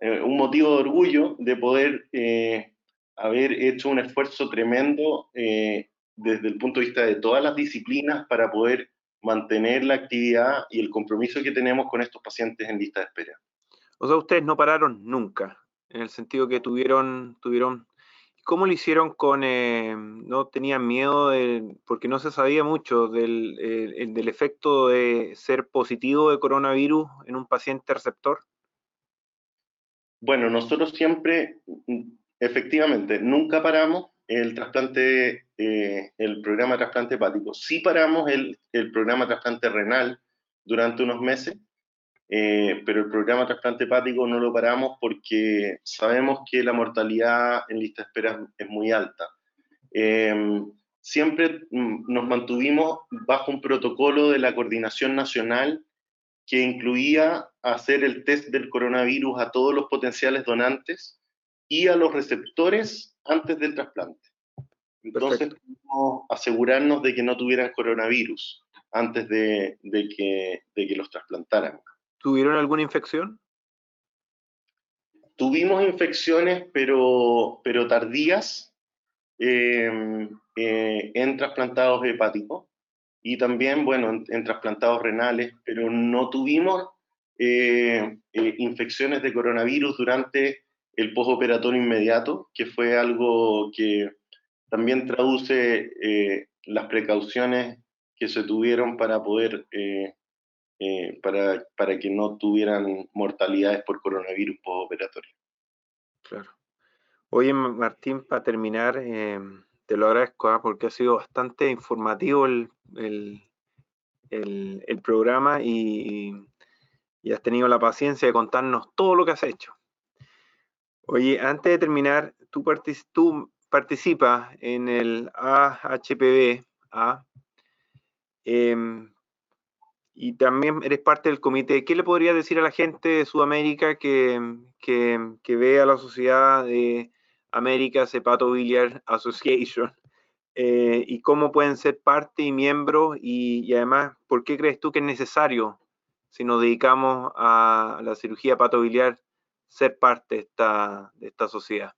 eh, eh, un motivo de orgullo de poder eh, haber hecho un esfuerzo tremendo desde el punto de vista de todas las disciplinas para poder mantener la actividad y el compromiso que tenemos con estos pacientes en lista de espera. O sea, ustedes no pararon nunca, en el sentido que tuvieron, tuvieron ¿Cómo lo hicieron con, eh, no tenían miedo, porque no se sabía mucho del, eh, del, efecto de ser positivo de coronavirus en un paciente receptor? Bueno, nosotros siempre, efectivamente, nunca paramos el trasplante, eh, el programa de trasplante hepático. Sí paramos el, el programa de trasplante renal durante unos meses, eh, pero el programa trasplante hepático no lo paramos porque sabemos que la mortalidad en lista de espera es muy alta. Em, siempre mm, nos mantuvimos bajo un protocolo de la coordinación nacional que incluía hacer el test del coronavirus a todos los potenciales donantes y a los receptores antes del trasplante. Entonces, asegurarnos de que no tuvieran coronavirus antes de, de, que, de que los trasplantáramos. ¿Tuvieron alguna infección? Tuvimos infecciones, pero, pero tardías em, eh, en trasplantados hepáticos y también, bueno, en, trasplantados renales, pero no tuvimos eh, eh, infecciones de coronavirus durante el postoperatorio inmediato, que fue algo que también traduce las precauciones que se tuvieron para poder eh, para, para, que no tuvieran mortalidades por coronavirus postoperatorio. Claro. Oye, Martín, para terminar, eh, te lo agradezco ¿ah? porque ha sido bastante informativo el, el, el, programa y, y, has tenido la paciencia de contarnos todo lo que has hecho. Oye, antes de terminar, tú, participas en el AHPB, ¿ah? Em, y también eres parte del comité. ¿Qué le podría decir a la gente de Sudamérica que, que, que ve a la sociedad de América Billiard Association? Eh, y cómo pueden ser parte y miembros y, además, ¿por qué crees tú que es necesario, si nos dedicamos a la cirugía biliar ser parte de esta, de esta sociedad?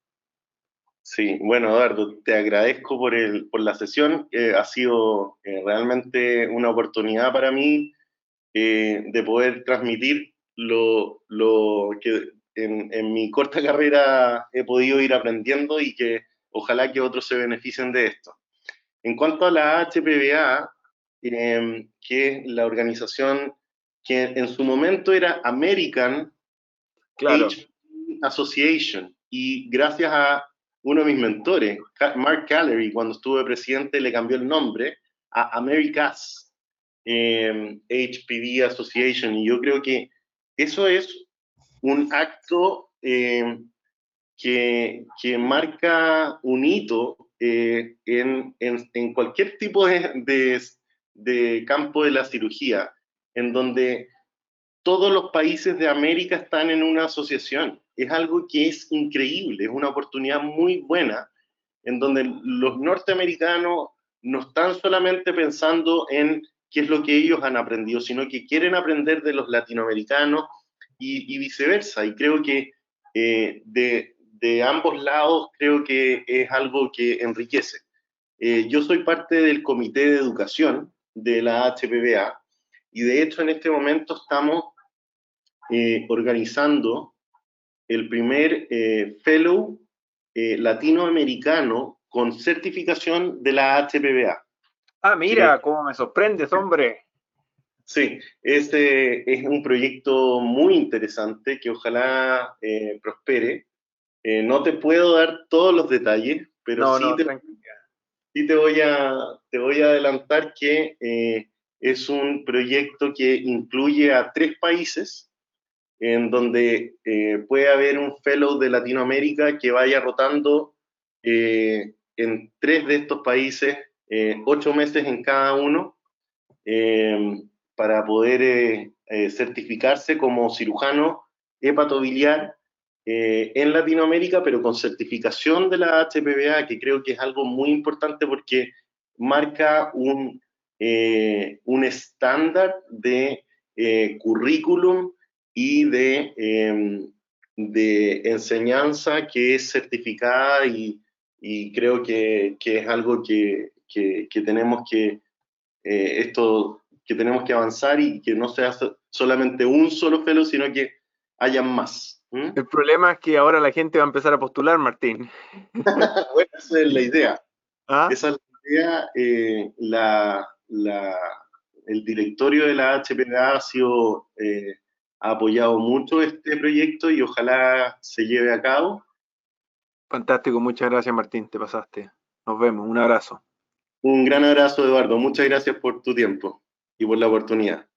Sí, bueno, Eduardo, te agradezco por, el, por la sesión. ha sido eh, realmente una oportunidad para mí eh, de poder transmitir lo, lo que en, en, mi corta carrera he podido ir aprendiendo y que ojalá que otros se beneficien de esto. En cuanto a la HPBA, em, que es la organización que en su momento era American claro. Association, y gracias a uno de mis mentores, Mark Callery, cuando estuve presidente, le cambió el nombre a Americas HPV em, Association. Y yo creo que eso es un acto em, que, que, marca un hito eh, en, en, cualquier tipo de, de, campo de la cirugía, en donde todos los países de América están en una asociación es algo que es increíble, es una oportunidad muy buena en donde los norteamericanos no están solamente pensando en qué es lo que ellos han aprendido, sino que quieren aprender de los latinoamericanos y, viceversa. Y creo que eh, de, ambos lados creo que es algo que enriquece. Eh, yo soy parte del comité de educación de la HPBA y de hecho en este momento estamos eh, organizando el primer eh, fellow eh, latinoamericano con certificación de la HPBA. Ah, mira, cómo me sorprendes, hombre. Sí, este es un proyecto muy interesante que ojalá eh, prospere. no te puedo dar todos los detalles, pero sí, te, sí, te, voy a, te voy a adelantar que es un proyecto que incluye a tres países en donde eh, puede haber un fellow de Latinoamérica que vaya rotando eh, en tres de estos países, eh, ocho meses en cada uno, para poder certificarse como cirujano hepatobiliar en Latinoamérica, pero con certificación de la HPBA, que creo que es algo muy importante porque marca un, un estándar de currículum y de, em, de enseñanza que es certificada y, y creo que, que, es algo que, que, tenemos que, eh, esto, que tenemos que avanzar y que no sea solamente un solo fellow, sino que haya más. El problema es que ahora la gente va a empezar a postular, Martín. bueno, esa es la idea. ¿Ah? Esa es la idea. Eh, la, la, el directorio de la HPA ha sido eh, ha apoyado mucho este proyecto y ojalá se lleve a cabo. Fantástico, muchas gracias Martín, te pasaste. Nos vemos, un abrazo. Un gran abrazo Eduardo, muchas gracias por tu tiempo y por la oportunidad.